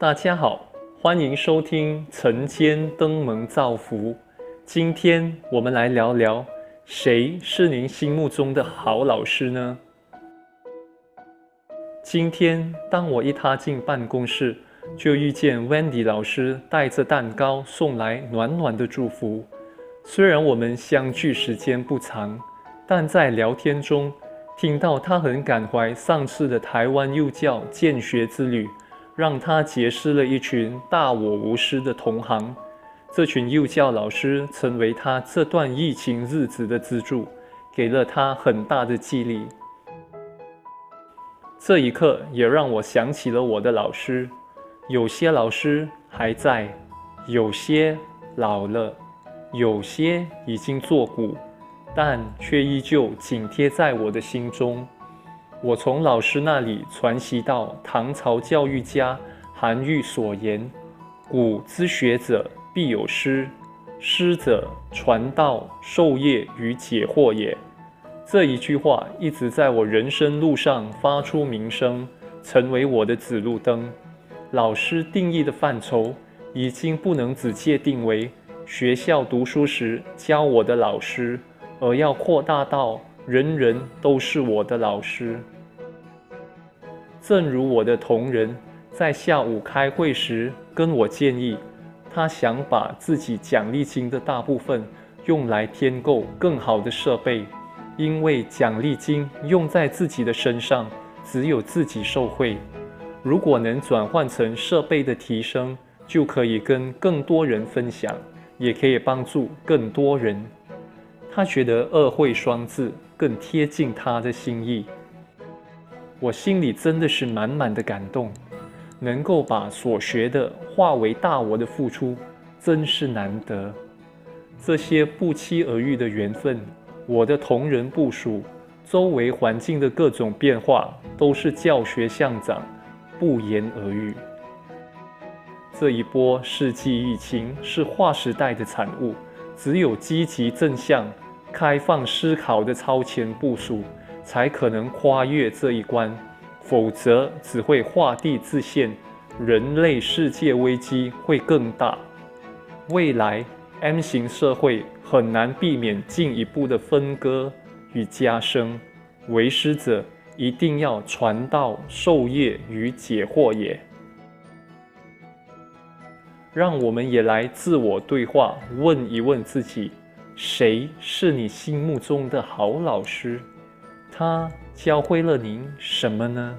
大家好，欢迎收听晨间登门造福。今天我们来聊聊，谁是您心目中的好老师呢？今天当我一踏进办公室，就遇见 Wendy 老师带着蛋糕送来暖暖的祝福。虽然我们相聚时间不长，但在聊天中听到他很感怀上次的台湾幼教见学之旅。让他结识了一群大我无私的同行，这群幼教老师成为他这段疫情日子的支柱，给了他很大的激励。这一刻也让我想起了我的老师，有些老师还在，有些老了，有些已经作古，但却依旧紧贴在我的心中。我从老师那里传习到唐朝教育家韩愈所言：“古之学者必有师，师者，传道授业与解惑也。”这一句话一直在我人生路上发出鸣声，成为我的指路灯。老师定义的范畴已经不能只界定为学校读书时教我的老师，而要扩大到。人人都是我的老师。正如我的同仁在下午开会时跟我建议，他想把自己奖励金的大部分用来添购更好的设备，因为奖励金用在自己的身上，只有自己受惠。如果能转换成设备的提升，就可以跟更多人分享，也可以帮助更多人。他觉得“二会双”字更贴近他的心意，我心里真的是满满的感动。能够把所学的化为大我的付出，真是难得。这些不期而遇的缘分，我的同仁部署，周围环境的各种变化，都是教学相长，不言而喻。这一波世纪疫情是划时代的产物。只有积极正向、开放思考的超前部署，才可能跨越这一关，否则只会画地自限，人类世界危机会更大。未来 M 型社会很难避免进一步的分割与加深，为师者一定要传道授业与解惑也。让我们也来自我对话，问一问自己：谁是你心目中的好老师？他教会了您什么呢？